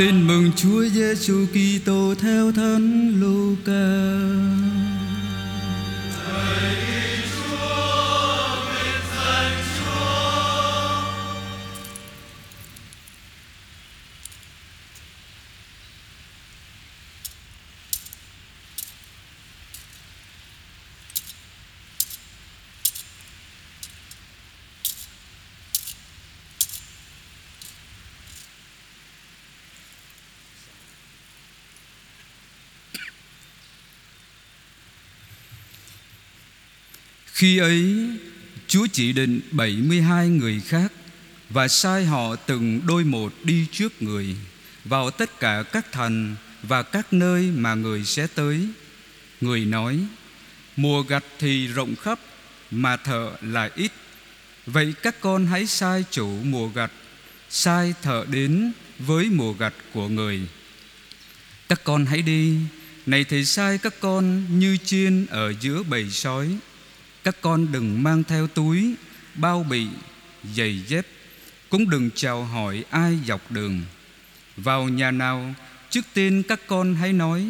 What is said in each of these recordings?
Tin mừng Chúa Giêsu Kitô theo Thánh Luca. Khi ấy, Chúa chỉ định 72 người khác Và sai họ từng đôi một đi trước người, Vào tất cả các thành và các nơi mà người sẽ tới. Người nói, Mùa gặt thì rộng khắp, Mà thợ lại ít. Vậy các con hãy sai chủ mùa gặt, Sai thợ đến với mùa gặt của người. Các con hãy đi, Này thì sai các con như chiên ở giữa bầy sói các con đừng mang theo túi, bao bì, giày dép, cũng đừng chào hỏi ai dọc đường. Vào nhà nào, trước tiên các con hãy nói,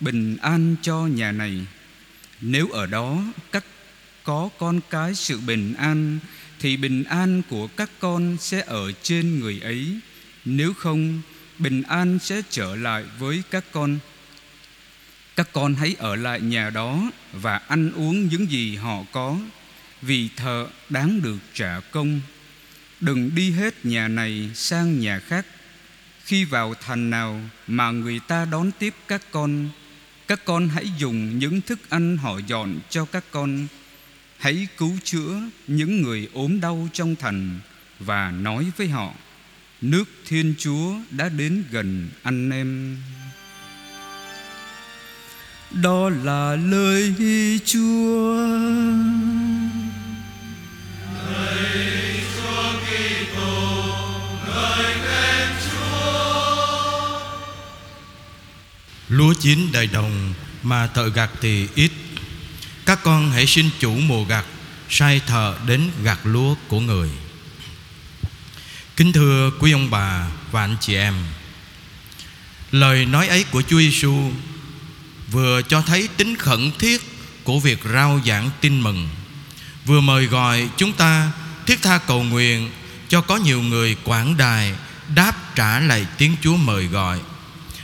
bình an cho nhà này. Nếu ở đó các, có con cái sự bình an, thì bình an của các con sẽ ở trên người ấy. Nếu không, bình an sẽ trở lại với các con các con hãy ở lại nhà đó và ăn uống những gì họ có, vì thợ đáng được trả công. Đừng đi hết nhà này sang nhà khác. Khi vào thành nào mà người ta đón tiếp các con các con hãy dùng những thức ăn họ dọn cho các con. Hãy cứu chữa những người ốm đau trong thành và nói với họ, nước thiên chúa đã đến gần anh em đó là lời Chúa. Lời Chúa Kitô, lời khen Chúa. Lúa chín đầy đồng mà thợ gặt thì ít. Các con hãy xin chủ mùa gặt sai thợ đến gặt lúa của người. Kính thưa quý ông bà và anh chị em, lời nói ấy của Chúa Giêsu vừa cho thấy tính khẩn thiết của việc rao giảng tin mừng. Vừa mời gọi chúng ta thiết tha cầu nguyện cho có nhiều người quảng đài đáp trả lại tiếng Chúa mời gọi.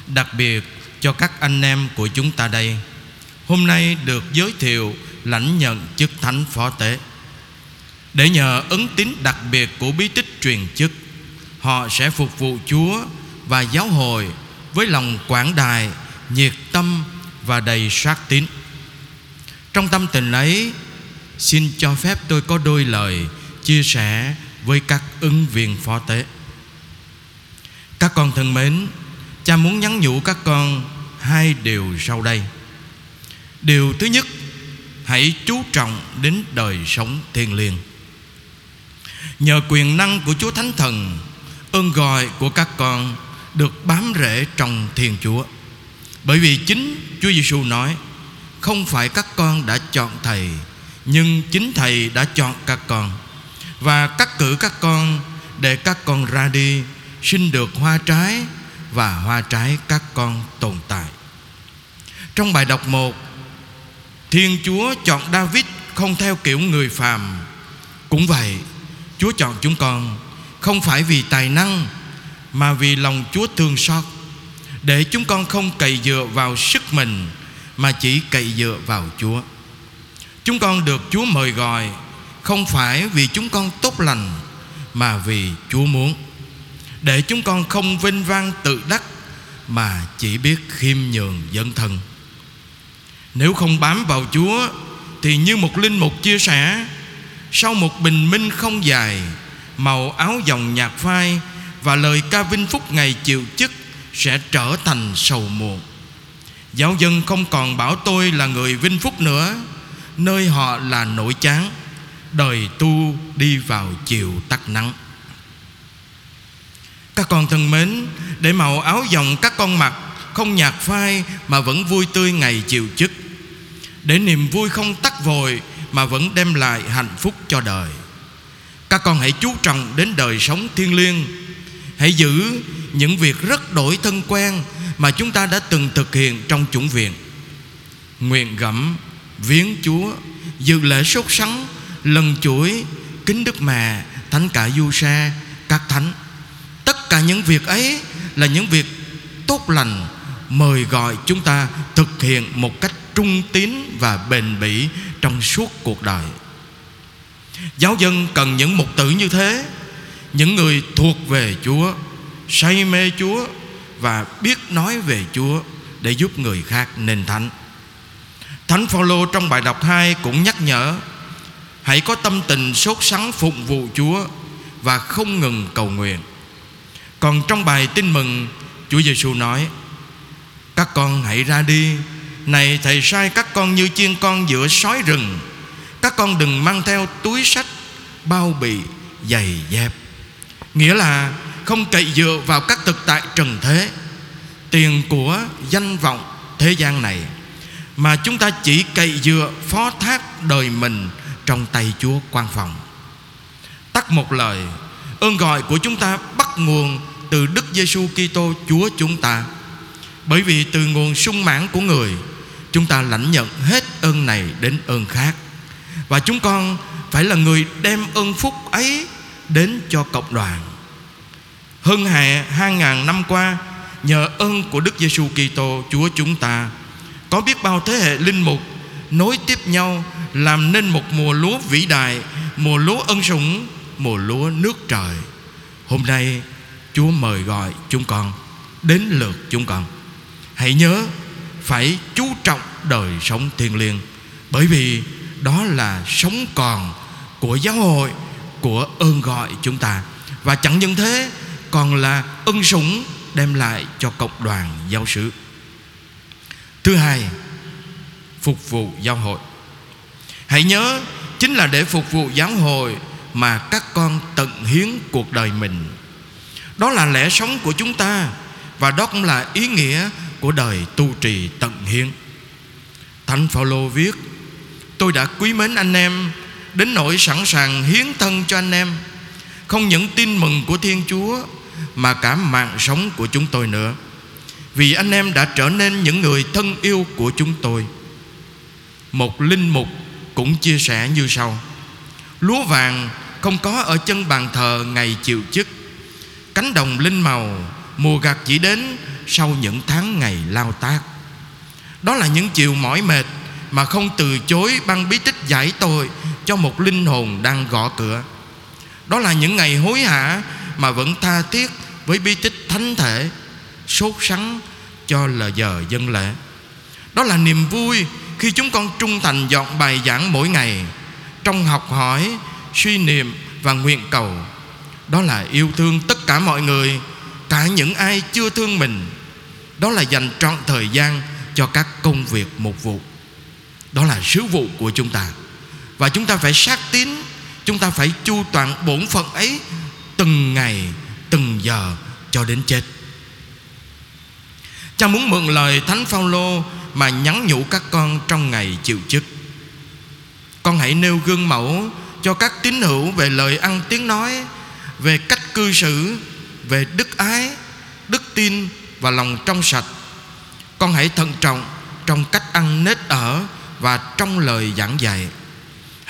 Đặc biệt cho các anh em của chúng ta đây, hôm nay được giới thiệu lãnh nhận chức thánh phó tế. Để nhờ ấn tín đặc biệt của bí tích truyền chức, họ sẽ phục vụ Chúa và giáo hội với lòng quảng đài, nhiệt tâm và đầy sát tín. Trong tâm tình ấy, xin cho phép tôi có đôi lời chia sẻ với các ứng viên phó tế. Các con thân mến, cha muốn nhắn nhủ các con hai điều sau đây. Điều thứ nhất, hãy chú trọng đến đời sống thiêng liêng. Nhờ quyền năng của chúa thánh thần, ơn gọi của các con được bám rễ trong thiên chúa bởi vì chính Chúa Giêsu nói, Không phải các con đã chọn Thầy, Nhưng chính Thầy đã chọn các con. Và cắt cử các con Để các con ra đi, Sinh được hoa trái Và hoa trái các con tồn tại. Trong bài đọc 1 Thiên Chúa chọn David Không theo kiểu người phàm. Cũng vậy, Chúa chọn chúng con Không phải vì tài năng, Mà vì lòng Chúa thương xót để chúng con không cậy dựa vào sức mình, mà chỉ cậy dựa vào Chúa. Chúng con được Chúa mời gọi không phải vì chúng con tốt lành, mà vì Chúa muốn. Để chúng con không vinh vang tự đắc, mà chỉ biết khiêm nhường dân thân. Nếu không bám vào Chúa, thì như một linh mục chia sẻ, sau một bình minh không dài, màu áo dòng nhạt phai và lời ca vinh phúc ngày chịu chức sẽ trở thành sầu muộn. Giáo dân không còn bảo tôi là người vinh phúc nữa. Nơi họ là nỗi chán. Đời tu đi vào chiều tắt nắng. Các con thân mến, để màu áo dòng các con mặc, không nhạt phai mà vẫn vui tươi ngày chiều chức. Để niềm vui không tắt vội mà vẫn đem lại hạnh phúc cho đời. Các con hãy chú trọng đến đời sống thiêng liêng Hãy giữ những việc rất đổi thân quen Mà chúng ta đã từng thực hiện trong chủng viện. Nguyện gẫm, Viếng Chúa, Dự lễ sốt sắng, Lần chuỗi, Kính Đức Mẹ, Thánh cả Du Sa, Các thánh. Tất cả những việc ấy Là những việc tốt lành, Mời gọi chúng ta thực hiện một cách trung tín và bền bỉ Trong suốt cuộc đời. Giáo dân cần những mục tử như thế. Những người thuộc về Chúa Say mê Chúa Và biết nói về Chúa Để giúp người khác nên thánh. Thánh Phaolô trong bài đọc 2 cũng nhắc nhở Hãy có tâm tình sốt sắng phục vụ Chúa Và không ngừng cầu nguyện. Còn trong bài tin mừng Chúa Giêsu nói Các con hãy ra đi. Này thầy sai các con như chiên con giữa sói rừng. Các con đừng mang theo túi sách Bao bì, giày dép. Nghĩa là không cậy dựa vào các thực tại trần thế Tiền của danh vọng thế gian này Mà chúng ta chỉ cậy dựa phó thác đời mình Trong tay Chúa quan phòng Tắt một lời Ơn gọi của chúng ta bắt nguồn từ Đức Giêsu Kitô Chúa chúng ta. Bởi vì từ nguồn sung mãn của người, chúng ta lãnh nhận hết ơn này đến ơn khác. Và chúng con phải là người đem ơn phúc ấy đến cho cộng đoàn. Hơn hè hai ngàn năm qua, nhờ ơn của Đức Giêsu Kitô Chúa chúng ta, có biết bao thế hệ linh mục nối tiếp nhau làm nên một mùa lúa vĩ đại, mùa lúa ân sủng, mùa lúa nước trời. Hôm nay Chúa mời gọi chúng con Đến lượt chúng con Hãy nhớ phải chú trọng đời sống thiêng liêng Bởi vì đó là sống còn của giáo hội của ơn gọi chúng ta. Và chẳng những thế, Còn là ân sủng đem lại cho cộng đoàn giáo sứ. Thứ hai, Phục vụ giáo hội. Hãy nhớ, Chính là để phục vụ giáo hội Mà các con tận hiến cuộc đời mình. Đó là lẽ sống của chúng ta, Và đó cũng là ý nghĩa của đời tu trì tận hiến. Thánh Phaolô viết, Tôi đã quý mến anh em Đến nỗi sẵn sàng hiến thân cho anh em. Không những tin mừng của Thiên Chúa, Mà cả mạng sống của chúng tôi nữa. Vì anh em đã trở nên những người thân yêu của chúng tôi. Một linh mục cũng chia sẻ như sau. Lúa vàng không có ở chân bàn thờ ngày chịu chức. Cánh đồng linh màu, Mùa gặt chỉ đến Sau những tháng ngày lao tác. Đó là những chiều mỏi mệt Mà không từ chối băng bí tích giải tội cho một linh hồn đang gõ cửa. Đó là những ngày hối hả Mà vẫn tha thiết Với bi tích thánh thể, Sốt sắng cho lời giờ dân lễ. Đó là niềm vui Khi chúng con trung thành dọn bài giảng mỗi ngày, Trong học hỏi, Suy niệm và nguyện cầu. Đó là yêu thương tất cả mọi người, Cả những ai chưa thương mình. Đó là dành trọn thời gian Cho các công việc mục vụ. Đó là sứ vụ của chúng ta. Và chúng ta phải sát tín, Chúng ta phải chu toàn bổn phận ấy Từng ngày, Từng giờ cho đến chết. Cha muốn mượn lời Thánh Phaolô Mà nhắn nhủ các con trong ngày chịu chức. Con hãy nêu gương mẫu Cho các tín hữu về lời ăn tiếng nói, về cách cư xử, về đức ái, đức tin và lòng trong sạch. Con hãy thận trọng trong cách ăn nết ở và trong lời giảng dạy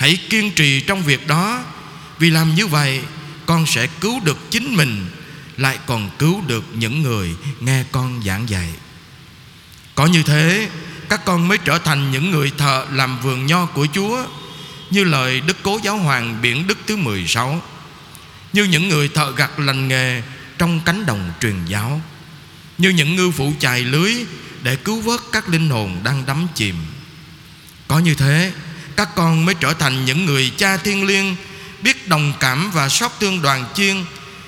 hãy kiên trì trong việc đó. Vì làm như vậy, con sẽ cứu được chính mình, lại còn cứu được những người nghe con giảng dạy. Có như thế, các con mới trở thành những người thợ làm vườn nho của Chúa, Như lời Đức Cố Giáo Hoàng Biển Đức thứ 16 như những người thợ gặt lành nghề trong cánh đồng truyền giáo, như những ngư phụ chài lưới để cứu vớt các linh hồn đang đắm chìm. Có như thế các con mới trở thành những người cha thiên liêng biết đồng cảm và xót thương đoàn chiên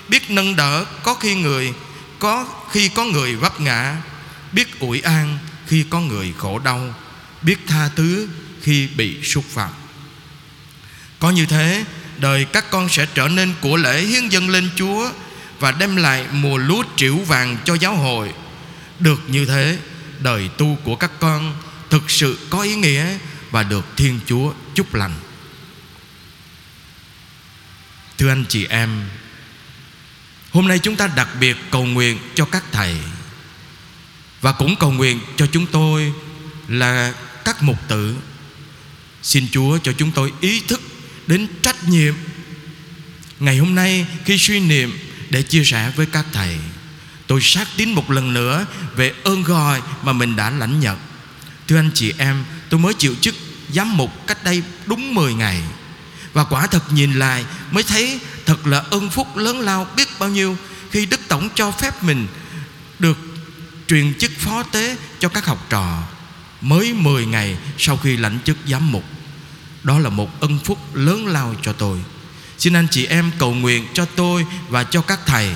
biết nâng đỡ có khi người có khi có người vấp ngã biết ủi an khi có người khổ đau biết tha thứ khi bị xúc phạm có như thế đời các con sẽ trở nên của lễ hiến dâng lên Chúa và đem lại mùa lúa triệu vàng cho giáo hội. Được như thế, đời tu của các con thực sự có ý nghĩa và được Thiên Chúa chúc lành. Thưa anh chị em, Hôm nay chúng ta đặc biệt cầu nguyện cho các thầy Và cũng cầu nguyện cho chúng tôi là các mục tử. Xin Chúa cho chúng tôi ý thức đến trách nhiệm Ngày hôm nay khi suy niệm để chia sẻ với các thầy. Tôi xác tín một lần nữa về ơn gọi mà mình đã lãnh nhận. Thưa anh chị em Tôi mới chịu chức giám mục cách đây đúng 10 ngày. Và quả thật nhìn lại mới thấy thật là ơn phúc lớn lao biết bao nhiêu Khi Đức Tổng cho phép mình được truyền chức phó tế cho các học trò Mới 10 ngày sau khi lãnh chức giám mục. Đó là một ân phúc lớn lao cho tôi. Xin anh chị em cầu nguyện cho tôi và cho các thầy.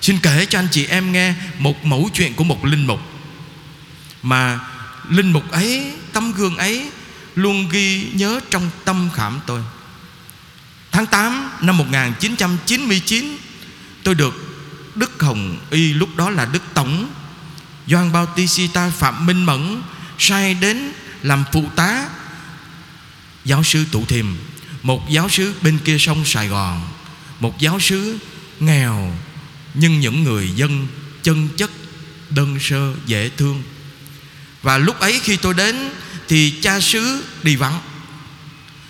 Xin kể cho anh chị em nghe một mẫu chuyện của một linh mục. Mà linh mục ấy, tấm gương ấy Luôn ghi nhớ trong tâm khảm tôi. Tháng 8 năm 1999 Tôi được Đức Hồng Y lúc đó là Đức Tổng, Doan Bautista Phạm Minh Mẫn Sai đến làm phụ tá, Giáo sư Tụ Thiềm Một giáo sứ bên kia sông Sài Gòn, Một giáo sứ nghèo Nhưng những người dân chân chất, Đơn sơ, dễ thương. Và lúc ấy khi tôi đến thì cha xứ đi vắng.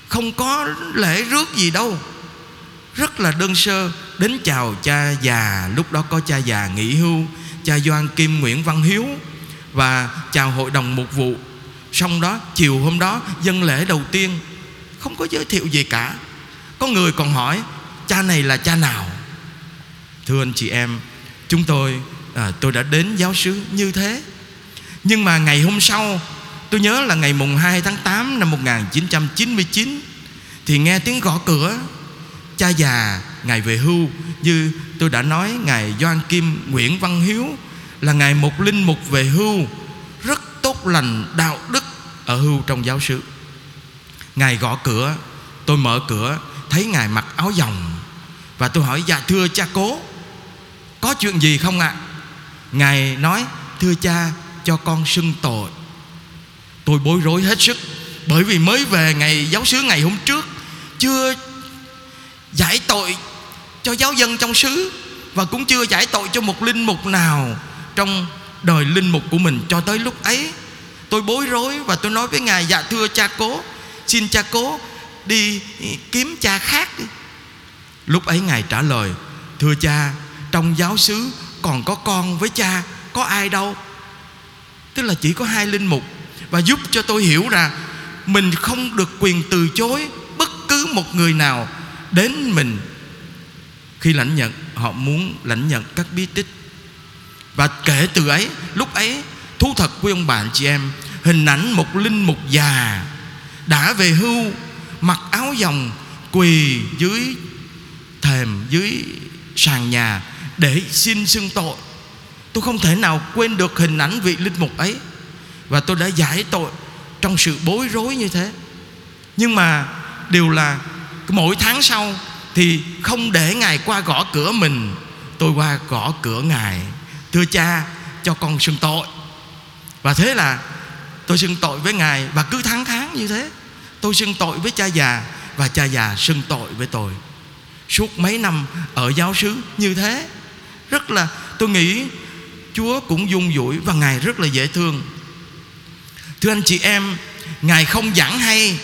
Không có lễ rước gì đâu. Rất là đơn sơ Đến chào cha già Lúc đó có cha già nghỉ hưu Cha Doan Kim Nguyễn Văn Hiếu Và chào hội đồng mục vụ. Xong đó chiều hôm đó Dân lễ đầu tiên Không có giới thiệu gì cả. Có người còn hỏi Cha này là cha nào? Thưa anh chị em Chúng tôi à, Tôi đã đến giáo sứ như thế. Nhưng mà ngày hôm sau Tôi nhớ là ngày mùng 2 tháng 8 năm 1999 Thì nghe tiếng gõ cửa. Cha già, Ngài về hưu, Như tôi đã nói, Ngài Doan Kim Nguyễn Văn Hiếu Là Ngài một linh mục về hưu, Rất tốt lành, đạo đức Ở hưu trong giáo sứ. Ngài gõ cửa, Tôi mở cửa, Thấy Ngài mặc áo dòng. Và tôi hỏi dạ thưa cha cố, Có chuyện gì không ạ? Ngài nói, Thưa cha, cho con xưng tội. Tôi bối rối hết sức, Bởi vì mới về ngày giáo sứ ngày hôm trước, Chưa giải tội cho giáo dân trong xứ Và cũng chưa giải tội cho một linh mục nào Trong đời linh mục của mình cho tới lúc ấy. Tôi bối rối và tôi nói với Ngài Dạ thưa cha cố, Xin cha cố đi kiếm cha khác. Đi Lúc ấy Ngài trả lời, Thưa cha, Trong giáo xứ còn có con với cha, Có ai đâu? Tức là chỉ có hai linh mục và giúp cho tôi hiểu rằng Mình không được quyền từ chối Bất cứ một người nào Đến mình. Khi lãnh nhận, Họ muốn lãnh nhận các bí tích. Và kể từ ấy, Lúc ấy, Thú thật quý ông bạn chị em, Hình ảnh một linh mục già Đã về hưu, Mặc áo dòng, Quỳ dưới thềm, Dưới sàn nhà Để xin xưng tội. Tôi không thể nào quên được hình ảnh vị linh mục ấy. Và tôi đã giải tội Trong sự bối rối như thế. Nhưng mà Điều là Mỗi tháng sau Thì không để Ngài qua gõ cửa mình, Tôi qua gõ cửa Ngài. Thưa cha, cho con xưng tội. Và thế là Tôi xưng tội với Ngài Và cứ tháng tháng như thế. Tôi xưng tội với cha già Và cha già xưng tội với tôi. Suốt mấy năm ở giáo xứ như thế, Rất là tôi nghĩ Chúa cũng dung dũi Và Ngài rất là dễ thương. Thưa anh chị em, Ngài không giảng hay,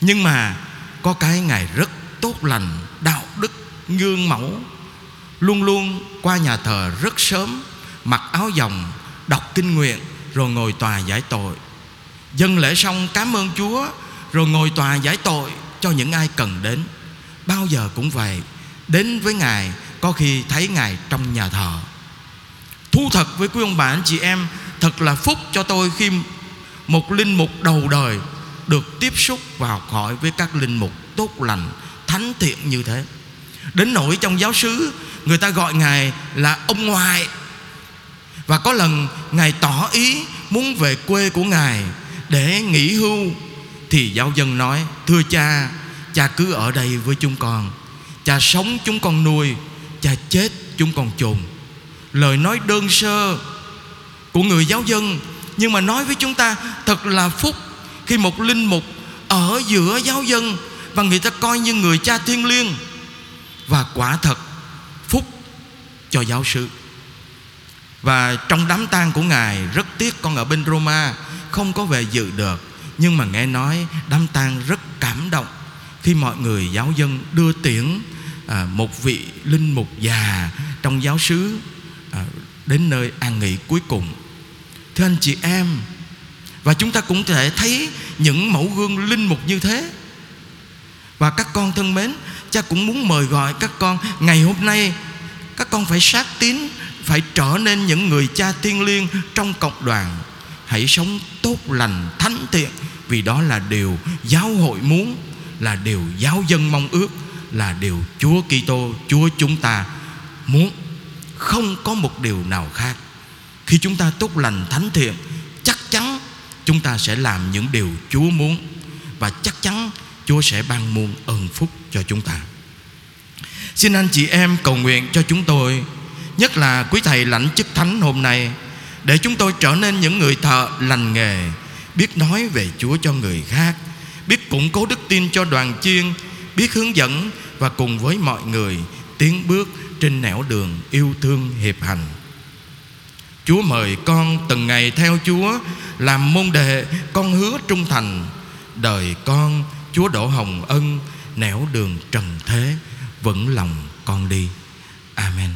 Nhưng mà Có cái Ngài rất tốt lành, Đạo đức, gương mẫu. Luôn luôn qua nhà thờ rất sớm, Mặc áo dòng, Đọc kinh nguyện, Rồi ngồi tòa giải tội. Dân lễ xong cảm ơn Chúa, Rồi ngồi tòa giải tội Cho những ai cần đến. Bao giờ cũng vậy, Đến với Ngài, Có khi thấy Ngài trong nhà thờ. Thú thật với quý ông bà, anh chị em Thật là phúc cho tôi khi Một linh mục đầu đời Được tiếp xúc vào khỏi Với các linh mục tốt lành, Thánh thiện như thế. Đến nỗi trong giáo xứ, Người ta gọi Ngài là ông ngoại. Và có lần Ngài tỏ ý muốn về quê của Ngài Để nghỉ hưu, Thì giáo dân nói, Thưa cha Cha cứ ở đây với chúng con. Cha sống chúng con nuôi, Cha chết chúng con chôn. Lời nói đơn sơ của người giáo dân. Nhưng mà nói với chúng ta Thật là phúc Khi một linh mục Ở giữa giáo dân Và người ta coi như người cha thiên liêng. Và quả thật Phúc cho giáo sư. Và trong đám tang của ngài rất tiếc con ở bên Roma không có về dự được. Nhưng mà nghe nói đám tang rất cảm động khi mọi người giáo dân đưa tiễn à, một vị linh mục già trong giáo xứ đến nơi an nghỉ cuối cùng. Thưa anh chị em, và chúng ta cũng thể thấy những mẫu gương linh mục như thế. Và các con thân mến, cha cũng muốn mời gọi các con, ngày hôm nay, các con phải sát tín, phải trở nên những người cha tiên liêng trong cộng đoàn. Hãy sống tốt lành, thánh thiện, vì đó là điều giáo hội muốn, là điều giáo dân mong ước, là điều Chúa Kitô, Chúa chúng ta muốn không có một điều nào khác. Khi chúng ta tốt lành thánh thiện, chắc chắn chúng ta sẽ làm những điều Chúa muốn và chắc chắn Chúa sẽ ban muôn ơn phúc cho chúng ta. Xin anh chị em cầu nguyện cho chúng tôi, Nhất là quý thầy lãnh chức thánh hôm nay, Để chúng tôi trở nên những người thợ lành nghề, Biết nói về Chúa cho người khác, Biết củng cố đức tin cho đoàn chiên, Biết hướng dẫn và cùng với mọi người Tiến bước trên nẻo đường yêu thương hiệp hành. Chúa mời con từng ngày theo Chúa Làm môn đệ, con hứa trung thành. Đời con, Chúa đổ hồng ân, Nẻo đường trần thế, Vững lòng con đi. Amen.